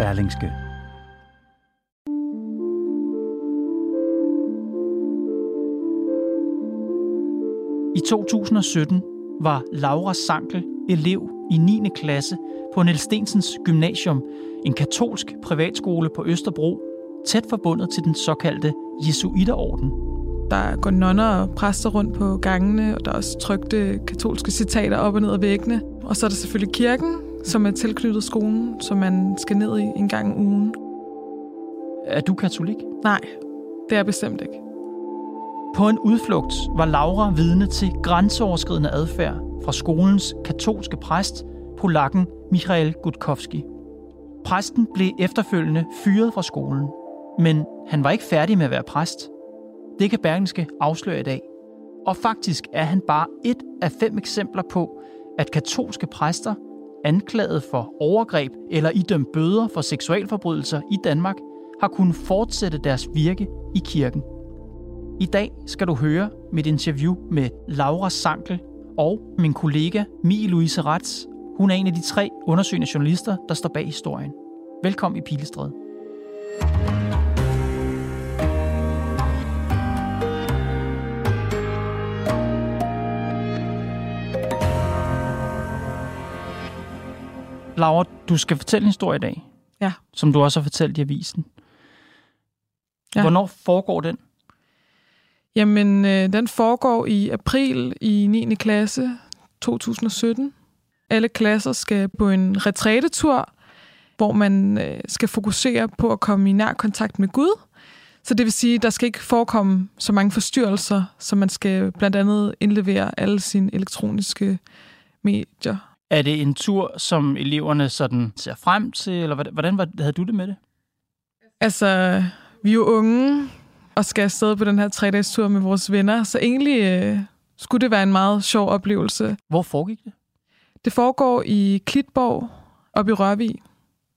Berlingske. I 2017 var Laura Sankel elev i 9. klasse på Niels Stensens Gymnasium, en katolsk privatskole på Østerbro, tæt forbundet til den såkaldte Jesuiterorden. Der går nonner og præster rundt på gangene, og der er også trygte katolske citater op og ned ad væggene. Og så er der selvfølgelig kirken, som er tilknyttet skolen, som man skal ned i en gang om ugen. Er du katolik? Nej, det er bestemt ikke. På en udflugt var Laura vidne til grænseoverskridende adfærd fra skolens katolske præst, polakken Michael Gutkowski. Præsten blev efterfølgende fyret fra skolen, men han var ikke færdig med at være præst. Det kan Bergenske afsløre i dag. Og faktisk er han bare et af fem eksempler på, at katolske præster, anklaget for overgreb eller idømt bøder for seksualforbrydelser i Danmark, har kunnet fortsætte deres virke i kirken. I dag skal du høre mit interview med Laura Sankel og min kollega Mie Louise Ratz. Hun er en af de tre undersøgende journalister, der står bag historien. Velkommen i Pilestræde. Laura, du skal fortælle en historie i dag. Ja. Som du også har fortalt i avisen. Ja. Hvornår foregår den? Jamen, øh, den foregår i april i 9. klasse 2017. Alle klasser skal på en retrætetur, hvor man øh, skal fokusere på at komme i nær kontakt med Gud. Så det vil sige, at der skal ikke forekomme så mange forstyrrelser, så man skal blandt andet indlevere alle sine elektroniske medier. Er det en tur, som eleverne sådan ser frem til, eller hvordan var, havde du det med det? Altså, vi er jo unge, og skal afsted på den her tre-dages tur med vores venner. Så egentlig øh, skulle det være en meget sjov oplevelse. Hvor foregik det? Det foregår i Klitborg, op i Rørvig.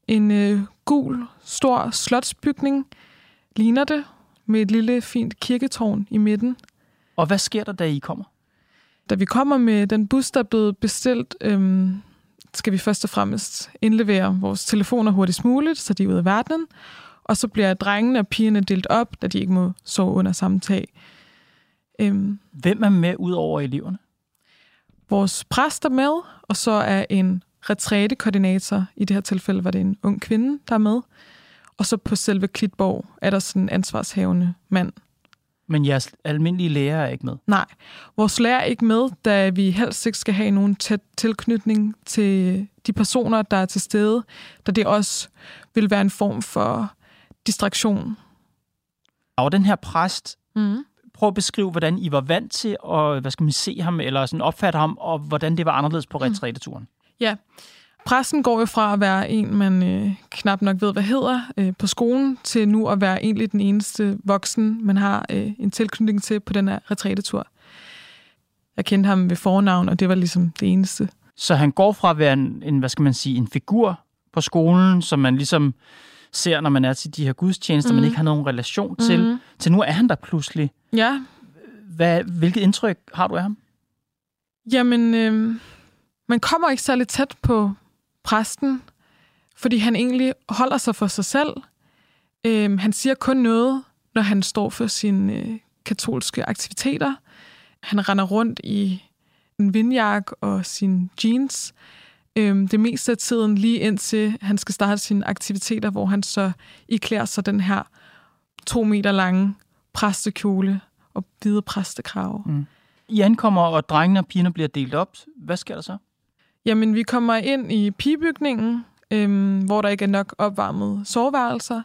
En øh, gul, stor slotsbygning ligner det, med et lille, fint kirketårn i midten. Og hvad sker der, da I kommer? Da vi kommer med den bus, der er blevet bestilt, øhm, skal vi først og fremmest indlevere vores telefoner hurtigst muligt, så de er ude af verdenen. Og så bliver drengene og pigerne delt op, da de ikke må sove under samme tag. Øhm, Hvem er med ud over eleverne? Vores præst er med, og så er en retrætekoordinator. I det her tilfælde var det en ung kvinde, der er med. Og så på selve Klitborg er der sådan en ansvarshavende mand. Men jeres almindelige lærer er ikke med? Nej, vores lærer er ikke med, da vi helst ikke skal have nogen tæt tilknytning til de personer, der er til stede, da det også vil være en form for distraktion. Og den her præst, mm. prøv at beskrive, hvordan I var vant til at hvad skal man se ham, eller sådan opfatte ham, og hvordan det var anderledes på mm. retræteturen. Ja, Præsten går jo fra at være en, man øh, knap nok ved, hvad hedder øh, på skolen, til nu at være egentlig den eneste voksen, man har øh, en tilknytning til på den her retrætetur. Jeg kendte ham ved fornavn, og det var ligesom det eneste. Så han går fra at være en, en hvad skal man sige, en figur på skolen, som man ligesom ser, når man er til de her gudstjenester, mm. man mhm. ikke har nogen relation mm. til, mhm. til nu er han der pludselig. Ja. Hvad, hvilket indtryk har du af ham? Jamen, øh, man kommer ikke særlig tæt på præsten, fordi han egentlig holder sig for sig selv. Øh, han siger kun noget, når han står for sine øh, katolske aktiviteter. Han render rundt i en vindjakke og sine jeans øhm, det meste af tiden, lige indtil han skal starte sine aktiviteter, hvor han så iklærer sig den her to meter lange præstekjole og hvide præstekrave. Mm. I ankommer, og drengene og pigerne bliver delt op. Hvad sker der så? Jamen, vi kommer ind i pigebygningen, øhm, hvor der ikke er nok opvarmet soveværelser.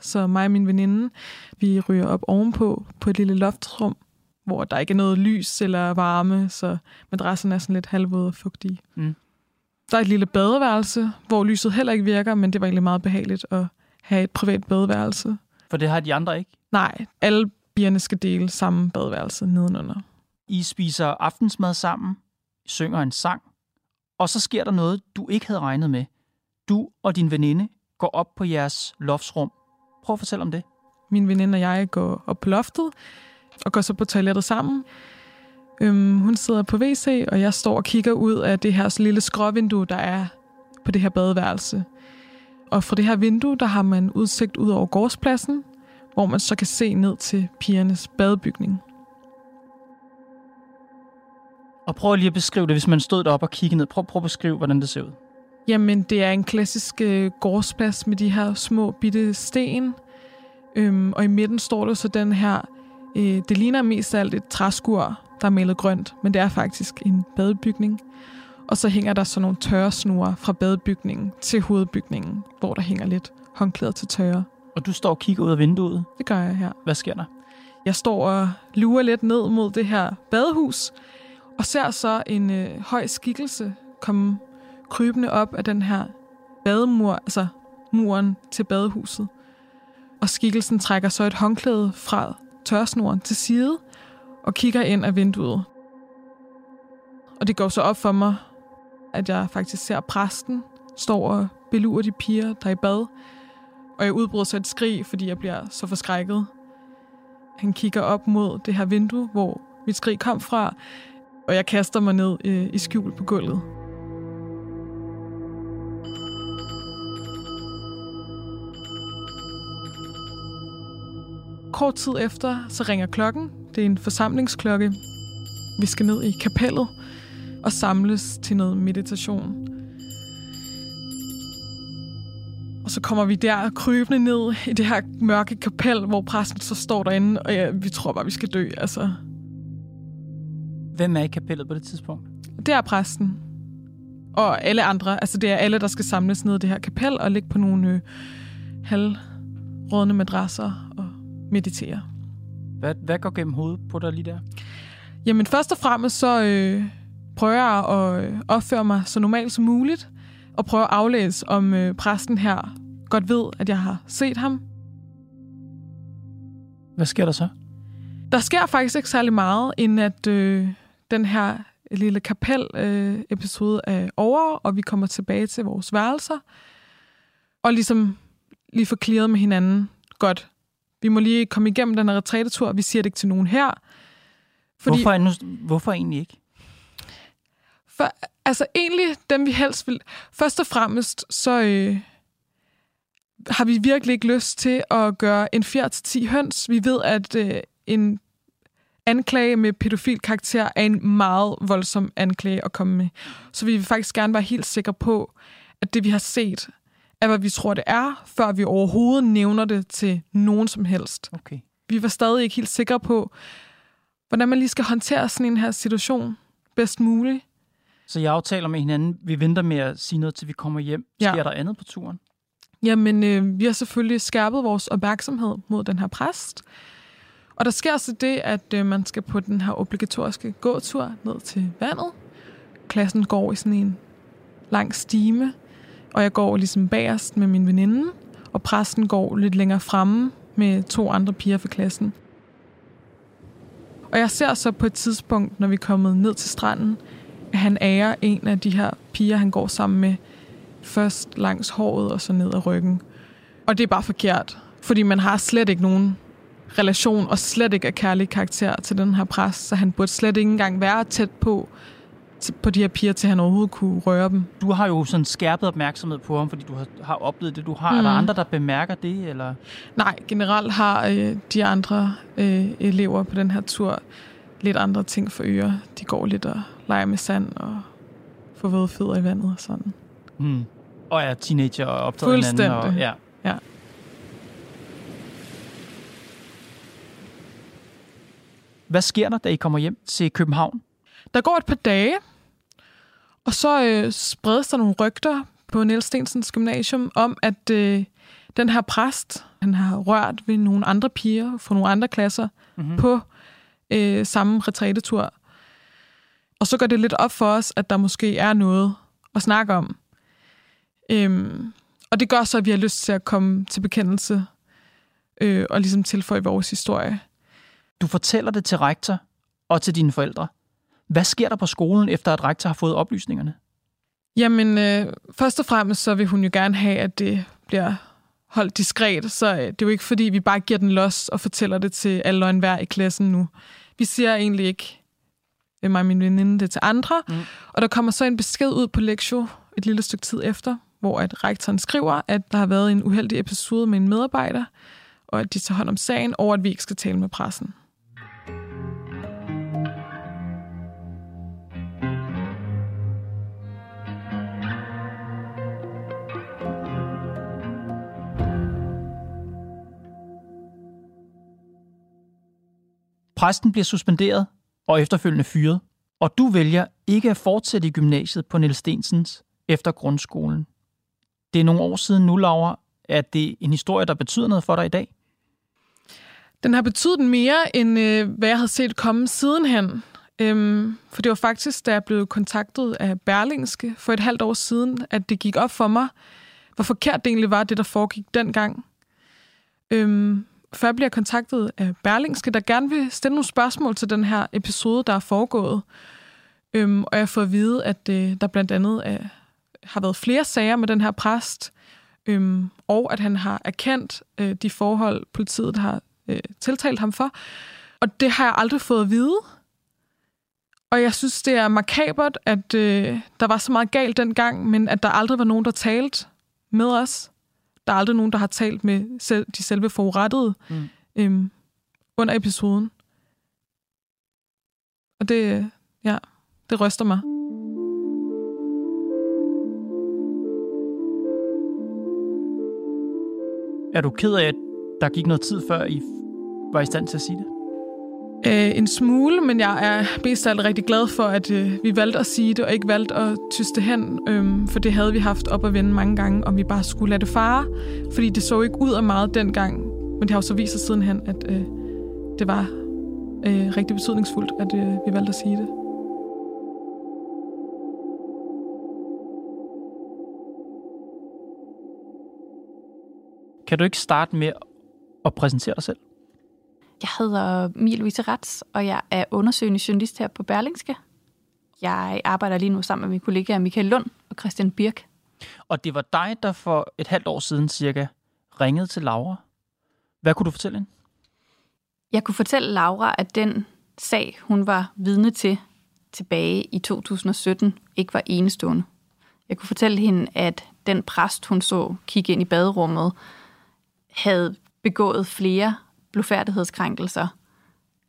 Så mig og min veninde, vi ryger op ovenpå på et lille loftrum, hvor der ikke er noget lys eller varme, så madrassen er sådan lidt halvvåd og fugtig. Mm. Der er et lille badeværelse, hvor lyset heller ikke virker, men det var egentlig meget behageligt at have et privat badeværelse. For det har de andre ikke. Nej, alle bierne skal dele samme badeværelse nedenunder. I spiser aftensmad sammen, synger en sang, og så sker der noget, du ikke havde regnet med. Du og din veninde går op på jeres loftsrum. Prøv at fortælle om det. Min veninde og jeg går op på loftet og går så på toilettet sammen. Øhm, hun sidder på WC, og jeg står og kigger ud af det her lille skråvindue, der er på det her badeværelse. Og fra det her vindue, der har man udsigt ud over gårdspladsen, hvor man så kan se ned til pigernes badebygning. Og prøv lige at beskrive det, hvis man stod deroppe og kiggede ned. Prøv, prøv at beskrive, hvordan det ser ud. Jamen, det er en klassisk øh, gårdsplads med de her små bitte sten. Øhm, og i midten står der så den her, øh, det ligner mest af alt et træskur, der er malet grønt, men det er faktisk en badebygning. Og så hænger der så nogle tørresnore fra badebygningen til hovedbygningen, hvor der hænger lidt håndklæder til tørre. Og du står og kigger ud af vinduet. Det gør jeg her. Hvad sker der? Jeg står og lurer lidt ned mod det her badehus, og ser så en øh, høj skikkelse komme krybende op af den her bademur, altså muren til badehuset. Og skikkelsen trækker så et håndklæde fra tørsnoren til side og kigger ind af vinduet. Og det går så op for mig, at jeg faktisk ser præsten står og belurer de piger, der er i bad. Og jeg udbryder så et skrig, fordi jeg bliver så forskrækket. Han kigger op mod det her vindue, hvor mit skrig kom fra, og jeg kaster mig ned øh, i skjul på gulvet. Kort tid efter, så ringer klokken. Det er en forsamlingsklokke. Vi skal ned i kapellet og samles til noget meditation. Og så kommer vi der krybende ned i det her mørke kapel, hvor præsten så står derinde, og ja, vi tror bare, vi skal dø. Altså, Hvem er i kapellet på det tidspunkt? det er præsten. Og alle andre. Altså, det er alle, der skal samles ned i det her kapel og ligge på nogle øh, halvrådne madrasser og meditere. Hvad, hvad går gennem hovedet på dig lige der? Jamen, først og fremmest så øh, prøver jeg at øh, opføre mig så normalt som muligt, og prøve at aflæse, om øh, præsten her godt ved, at jeg har set ham. Hvad sker der så? Der sker faktisk ikke særlig meget, end at øh, den her lille kapel-episode er over, og vi kommer tilbage til vores værelser, og ligesom lige få clearet med hinanden. Godt, vi må lige komme igennem den her retrætetur, vi siger det ikke til nogen her. Fordi... Hvorfor, nu, hvorfor egentlig ikke? For, altså egentlig dem, vi helst vil... Først og fremmest, så øh, har vi virkelig ikke lyst til at gøre en fjerde til 10 høns. Vi ved, at øh, en anklage med pædofil karakter er en meget voldsom anklage at komme med. Så vi vil faktisk gerne være helt sikre på, at det, vi har set, er, hvad vi tror, det er, før vi overhovedet nævner det til nogen som helst. Okay. Vi var stadig ikke helt sikre på, hvordan man lige skal håndtere sådan en her situation bedst muligt. Så jeg aftaler med hinanden, vi venter med at sige noget, til vi kommer hjem. Ja. Sker der andet på turen? Jamen, øh, vi har selvfølgelig skærpet vores opmærksomhed mod den her præst. Og der sker så det, at øh, man skal på den her obligatoriske gåtur ned til vandet. Klassen går i sådan en lang stime, og jeg går ligesom bagerst med min veninde, og præsten går lidt længere fremme med to andre piger fra klassen. Og jeg ser så på et tidspunkt, når vi er kommet ned til stranden, at han ærer en af de her piger, han går sammen med, først langs håret og så ned ad ryggen. Og det er bare forkert, fordi man har slet ikke nogen relation og slet ikke er kærlig karakter til den her præst, så han burde slet ikke engang være tæt på, på de her piger, til han overhovedet kunne røre dem. Du har jo sådan skærpet opmærksomhed på ham, fordi du har, har oplevet det, du har. Mm. Er der andre, der bemærker det? Eller? Nej, generelt har øh, de andre øh, elever på den her tur lidt andre ting for øre. De går lidt og leger med sand og får våde fødder i vandet og sådan. Mm. Og er teenager og optaget hinanden. Og, ja. ja. Hvad sker der, da I kommer hjem til København? Der går et par dage, og så øh, spredes der nogle rygter på Niels Stensens gymnasium om, at øh, den her præst, han har rørt ved nogle andre piger fra nogle andre klasser mm-hmm. på øh, samme retrætetur. Og så går det lidt op for os, at der måske er noget at snakke om. Øhm, og det gør så, at vi har lyst til at komme til bekendelse øh, og ligesom tilføje vores historie. Du fortæller det til rektor og til dine forældre. Hvad sker der på skolen, efter at rektor har fået oplysningerne? Jamen, øh, først og fremmest så vil hun jo gerne have, at det bliver holdt diskret, så øh, det er jo ikke fordi, vi bare giver den los og fortæller det til alle og enhver i klassen nu. Vi siger egentlig ikke, øh, mig og min veninde, det til andre. Mm. Og der kommer så en besked ud på lektion et lille stykke tid efter, hvor at rektoren skriver, at der har været en uheldig episode med en medarbejder, og at de tager hånd om sagen, og at vi ikke skal tale med pressen. Præsten bliver suspenderet og efterfølgende fyret, og du vælger ikke at fortsætte i gymnasiet på Niels Stensens efter grundskolen. Det er nogle år siden nu, Laura. Er det en historie, der betyder noget for dig i dag? Den har betydet mere, end øh, hvad jeg havde set komme sidenhen. Øhm, for det var faktisk, da jeg blev kontaktet af Berlingske for et halvt år siden, at det gik op for mig, hvor forkert det egentlig var, det der foregik dengang. Øhm, før jeg bliver kontaktet af Berlingske, der gerne vil stille nogle spørgsmål til den her episode, der er foregået. Øhm, og jeg får at vide, at øh, der blandt andet er, har været flere sager med den her præst, øhm, og at han har erkendt øh, de forhold, politiet har øh, tiltalt ham for. Og det har jeg aldrig fået at vide. Og jeg synes, det er makabert, at øh, der var så meget galt dengang, men at der aldrig var nogen, der talte med os. Der er aldrig nogen, der har talt med selv, de selve forurettede mm. øhm, under episoden. Og det, ja, det ryster mig. Er du ked af, at der gik noget tid før I var i stand til at sige det? Øh, en smule, men jeg er mest af alt rigtig glad for, at øh, vi valgte at sige det, og ikke valgte at tyste hen, øh, for det havde vi haft op at vende mange gange, om vi bare skulle lade det fare, fordi det så ikke ud af meget dengang, men det har jo så vist sig sidenhen, at øh, det var øh, rigtig betydningsfuldt, at øh, vi valgte at sige det. Kan du ikke starte med at præsentere dig selv? Jeg hedder Mie Louise Rats, og jeg er undersøgende journalist her på Berlingske. Jeg arbejder lige nu sammen med mine kollegaer Michael Lund og Christian Birk. Og det var dig, der for et halvt år siden cirka ringede til Laura. Hvad kunne du fortælle hende? Jeg kunne fortælle Laura, at den sag, hun var vidne til tilbage i 2017, ikke var enestående. Jeg kunne fortælle hende, at den præst, hun så kigge ind i baderummet, havde begået flere blufærdighedskrænkelser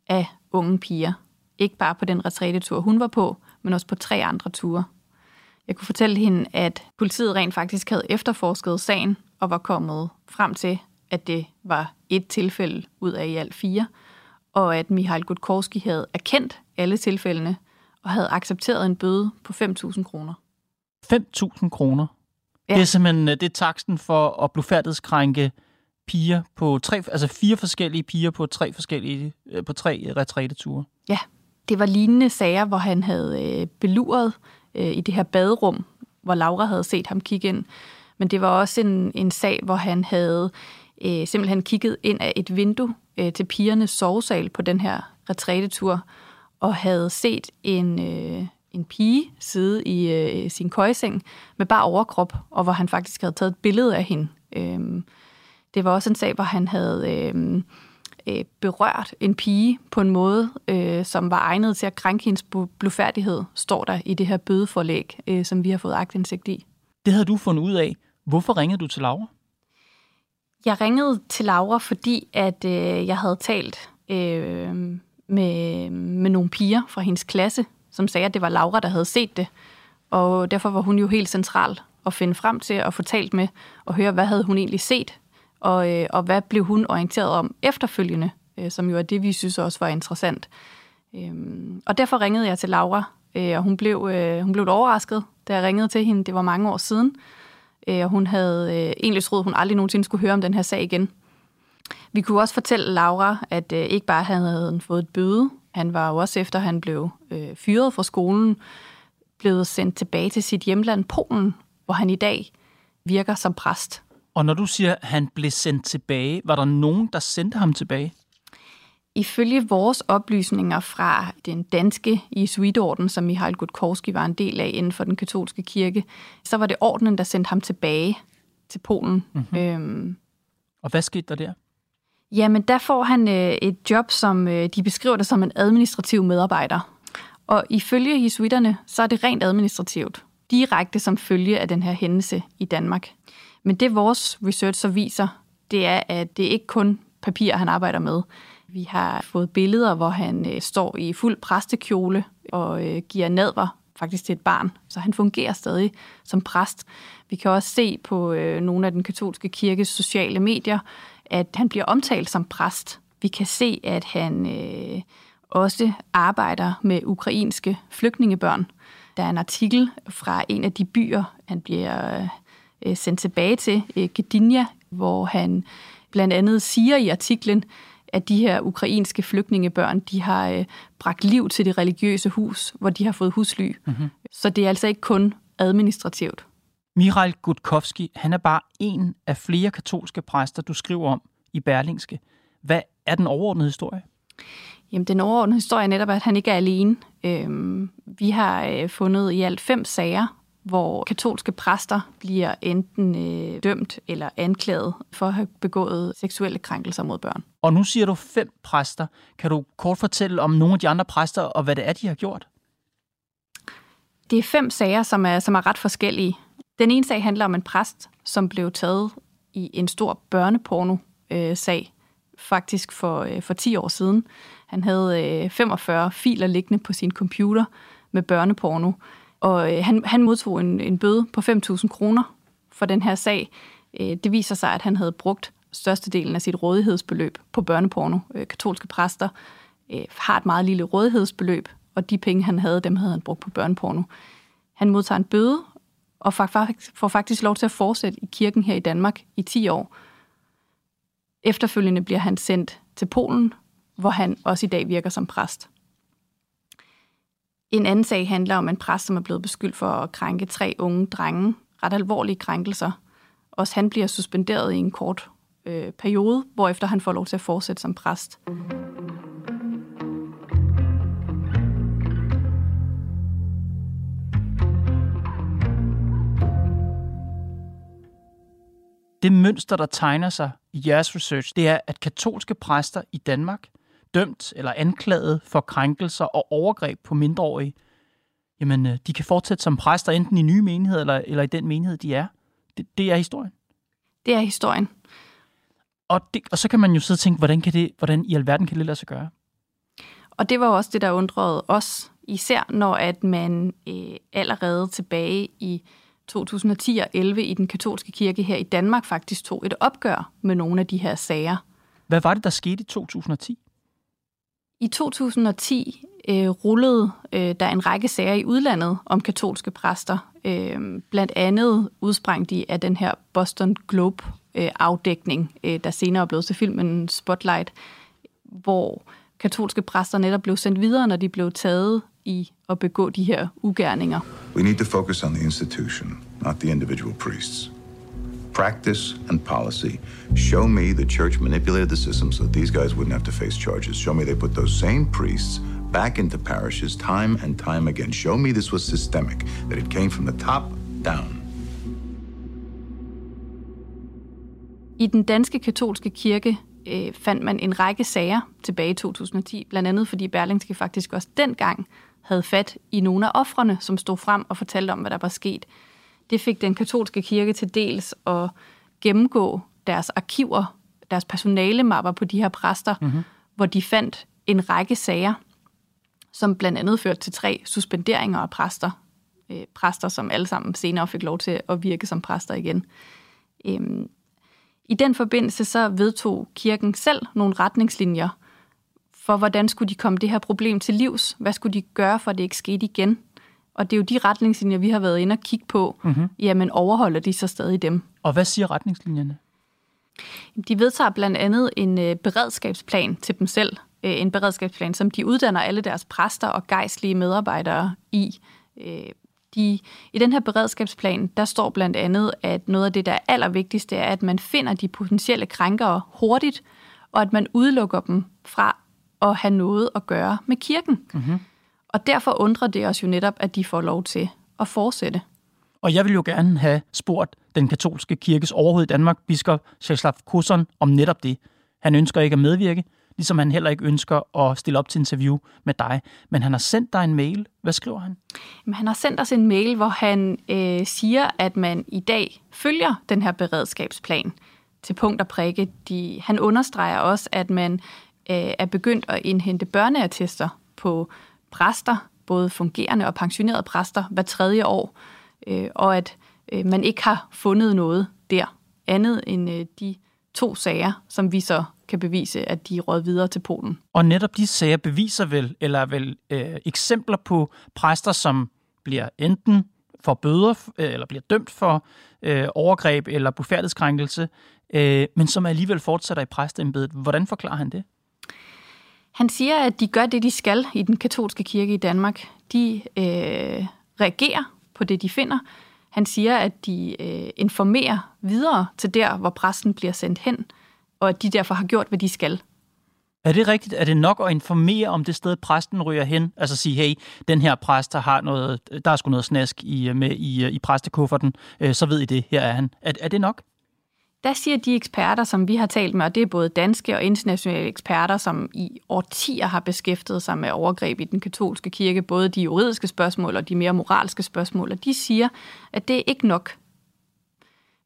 af unge piger. Ikke bare på den retrætetur, hun var på, men også på tre andre ture. Jeg kunne fortælle hende, at politiet rent faktisk havde efterforsket sagen og var kommet frem til, at det var et tilfælde ud af i alt fire, og at Mihail Gutkorski havde erkendt alle tilfældene og havde accepteret en bøde på 5.000 kroner. 5.000 kroner? Ja. Det er simpelthen det er taksten for at blufærdighedskrænke piger på tre, altså fire forskellige piger på tre forskellige, øh, på tre retræteture. Ja, det var lignende sager, hvor han havde øh, beluret øh, i det her baderum, hvor Laura havde set ham kigge ind. Men det var også en, en sag, hvor han havde øh, simpelthen kigget ind af et vindue øh, til pigernes sovesal på den her retrætetur, og havde set en, øh, en pige sidde i øh, sin køjeseng med bare overkrop, og hvor han faktisk havde taget et billede af hende. Øh, det var også en sag, hvor han havde øh, øh, berørt en pige på en måde, øh, som var egnet til at krænke hendes blufærdighed, står der i det her bødeforlæg, øh, som vi har fået aktindsigt i. Det havde du fundet ud af. Hvorfor ringede du til Laura? Jeg ringede til Laura, fordi at øh, jeg havde talt øh, med, med nogle piger fra hendes klasse, som sagde, at det var Laura, der havde set det. Og derfor var hun jo helt central at finde frem til at få talt med og høre, hvad havde hun egentlig set og, øh, og hvad blev hun orienteret om efterfølgende, øh, som jo er det, vi synes også var interessant. Øh, og derfor ringede jeg til Laura, øh, og hun blev, øh, hun blev overrasket, da jeg ringede til hende. Det var mange år siden, øh, og hun havde øh, egentlig troet, hun aldrig nogensinde skulle høre om den her sag igen. Vi kunne også fortælle Laura, at øh, ikke bare han havde fået et bøde, han var jo også efter, han blev øh, fyret fra skolen, blevet sendt tilbage til sit hjemland Polen, hvor han i dag virker som præst. Og når du siger, at han blev sendt tilbage, var der nogen, der sendte ham tilbage? Ifølge vores oplysninger fra den danske Jesuitorden, som Mihail Gutkorski var en del af inden for den katolske kirke, så var det ordenen, der sendte ham tilbage til Polen. Mm-hmm. Øhm, og hvad skete der der? Jamen, der får han øh, et job, som øh, de beskriver det som en administrativ medarbejder. Og ifølge jesuitterne, så er det rent administrativt. Direkte som følge af den her hændelse i Danmark. Men det vores research så viser, det er, at det ikke kun papir, han arbejder med. Vi har fået billeder, hvor han øh, står i fuld præstekjole og øh, giver nadver faktisk til et barn. Så han fungerer stadig som præst. Vi kan også se på øh, nogle af den katolske kirkes sociale medier, at han bliver omtalt som præst. Vi kan se, at han øh, også arbejder med ukrainske flygtningebørn. Der er en artikel fra en af de byer, han bliver øh, øh, sendt tilbage til, øh, Gdynia, hvor han blandt andet siger i artiklen, at de her ukrainske flygtningebørn, de har øh, bragt liv til det religiøse hus, hvor de har fået husly. Mm-hmm. Så det er altså ikke kun administrativt. Michael Gutkovski, han er bare en af flere katolske præster, du skriver om i Berlingske. Hvad er den overordnede historie? Jamen, den overordnede historie er netop, at han ikke er alene. Øhm, vi har øh, fundet i alt fem sager, hvor katolske præster bliver enten øh, dømt eller anklaget for at have begået seksuelle krænkelser mod børn. Og nu siger du fem præster. Kan du kort fortælle om nogle af de andre præster, og hvad det er, de har gjort? Det er fem sager, som er, som er ret forskellige. Den ene sag handler om en præst, som blev taget i en stor børneporno-sag, faktisk for, øh, for 10 år siden. Han havde øh, 45 filer liggende på sin computer med børneporno, og øh, han, han modtog en, en bøde på 5.000 kroner for den her sag. Øh, det viser sig, at han havde brugt størstedelen af sit rådighedsbeløb på børneporno. Øh, katolske præster øh, har et meget lille rådighedsbeløb, og de penge, han havde, dem havde han brugt på børneporno. Han modtager en bøde, og får faktisk lov til at fortsætte i kirken her i Danmark i 10 år. Efterfølgende bliver han sendt til Polen, hvor han også i dag virker som præst. En anden sag handler om en præst, som er blevet beskyldt for at krænke tre unge drenge. Ret alvorlige krænkelser. Også han bliver suspenderet i en kort øh, periode, hvorefter han får lov til at fortsætte som præst. Det mønster, der tegner sig i jeres research, det er, at katolske præster i Danmark – dømt eller anklaget for krænkelser og overgreb på mindreårige, jamen øh, de kan fortsætte som præster enten i nye menigheder eller, eller i den menighed, de er. Det, det er historien. Det er historien. Og, det, og så kan man jo sidde og tænke, hvordan, kan det, hvordan i alverden kan det lade sig gøre? Og det var også det, der undrede os, især når at man øh, allerede tilbage i 2010 og 11 i den katolske kirke her i Danmark faktisk tog et opgør med nogle af de her sager. Hvad var det, der skete i 2010? I 2010 øh, rullede øh, der en række sager i udlandet om katolske præster. Øh, blandt andet udsprang de af den her Boston Globe-afdækning, øh, øh, der senere blev til filmen Spotlight, hvor katolske præster netop blev sendt videre, når de blev taget i at begå de her ugerninger. We need to focus on the institution, not the individual priests practice and policy. Show me the church manipulated the system so that these guys wouldn't have to face charges. Show me they put those same priests back into parishes time and time again. Show me this was systemic, that it came from the top down. I den danske katolske kirke øh, fandt man en række sager tilbage i 2010, blandt andet fordi Berlingske faktisk også dengang havde fat i nogle af offrene, som stod frem og fortalte om, hvad der var sket det fik den katolske kirke til dels at gennemgå deres arkiver, deres personalemapper på de her præster, mm-hmm. hvor de fandt en række sager, som blandt andet førte til tre suspenderinger af præster. Øh, præster, som alle sammen senere fik lov til at virke som præster igen. Øhm, I den forbindelse så vedtog kirken selv nogle retningslinjer for, hvordan skulle de komme det her problem til livs? Hvad skulle de gøre, for at det ikke skete igen? Og det er jo de retningslinjer, vi har været inde og kigge på. Mm-hmm. Jamen, overholder de så stadig dem? Og hvad siger retningslinjerne? De vedtager blandt andet en øh, beredskabsplan til dem selv. Øh, en beredskabsplan, som de uddanner alle deres præster og gejstlige medarbejdere i. Øh, De, I den her beredskabsplan, der står blandt andet, at noget af det, der er allervigtigste, er, at man finder de potentielle krænkere hurtigt, og at man udelukker dem fra at have noget at gøre med kirken. Mm-hmm. Og derfor undrer det os jo netop, at de får lov til at fortsætte. Og jeg vil jo gerne have spurgt den katolske kirkes overhoved i Danmark, biskop Czeslaw Kusson, om netop det. Han ønsker ikke at medvirke, ligesom han heller ikke ønsker at stille op til interview med dig. Men han har sendt dig en mail. Hvad skriver han? Jamen, han har sendt os en mail, hvor han øh, siger, at man i dag følger den her beredskabsplan til punkt og prikke. De, han understreger også, at man øh, er begyndt at indhente børneattester på præster, både fungerende og pensionerede præster, hver tredje år, øh, og at øh, man ikke har fundet noget der, andet end øh, de to sager, som vi så kan bevise, at de er råd videre til Polen. Og netop de sager beviser vel, eller er vel øh, eksempler på præster, som bliver enten for bøder, øh, eller bliver dømt for øh, overgreb eller bufærdighedskrænkelse, øh, men som alligevel fortsætter i præsteembedet. Hvordan forklarer han det? Han siger, at de gør det, de skal i den katolske kirke i Danmark. De øh, reagerer på det, de finder. Han siger, at de øh, informerer videre til der, hvor præsten bliver sendt hen, og at de derfor har gjort, hvad de skal. Er det rigtigt? Er det nok at informere om det sted, præsten ryger hen? Altså sige, hey, den her præst, der har noget, der er sgu noget snask i, øh, med i, øh, i præstekufferten, øh, så ved I det, her er han. Er, er det nok? Der siger de eksperter, som vi har talt med, og det er både danske og internationale eksperter, som i årtier har beskæftiget sig med overgreb i den katolske kirke, både de juridiske spørgsmål og de mere moralske spørgsmål, og de siger, at det er ikke nok.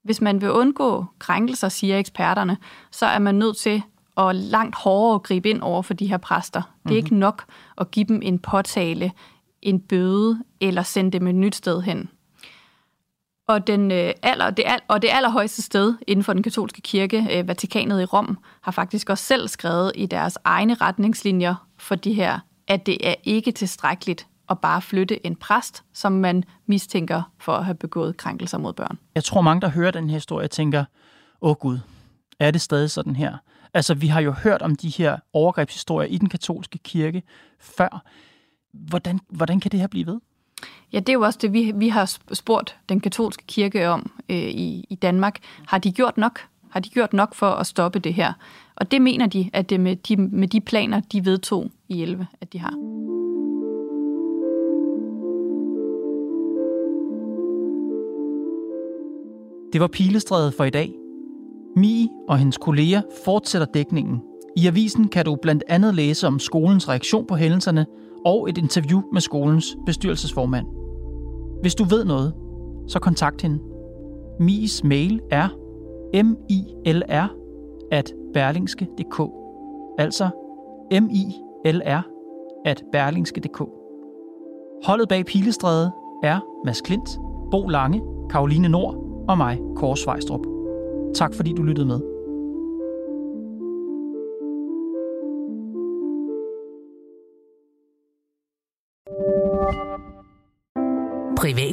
Hvis man vil undgå krænkelser, siger eksperterne, så er man nødt til at langt hårdere gribe ind over for de her præster. Det er mm-hmm. ikke nok at give dem en påtale, en bøde eller sende dem et nyt sted hen. Og, den, øh, aller, det, al, og det allerhøjeste sted inden for den katolske kirke, øh, Vatikanet i Rom, har faktisk også selv skrevet i deres egne retningslinjer for de her, at det er ikke tilstrækkeligt at bare flytte en præst, som man mistænker for at have begået krænkelser mod børn. Jeg tror, mange, der hører den her historie, tænker, åh Gud, er det stadig sådan her? Altså, vi har jo hørt om de her overgrebshistorier i den katolske kirke før. Hvordan, hvordan kan det her blive ved? Ja, det er jo også det, vi, vi har spurgt den katolske kirke om øh, i, i Danmark. Har de gjort nok? Har de gjort nok for at stoppe det her? Og det mener de, at det med de, med de planer, de vedtog i 11, at de har. Det var Pilestrædet for i dag. Mi og hendes kolleger fortsætter dækningen. I avisen kan du blandt andet læse om skolens reaktion på hændelserne og et interview med skolens bestyrelsesformand. Hvis du ved noget, så kontakt hende. Mis mail er milr at berlingske.dk Altså milr at berlingske.dk Holdet bag Pilestræde er Mads Klint, Bo Lange, Karoline Nord og mig, Kåre Svejstrup. Tak fordi du lyttede med.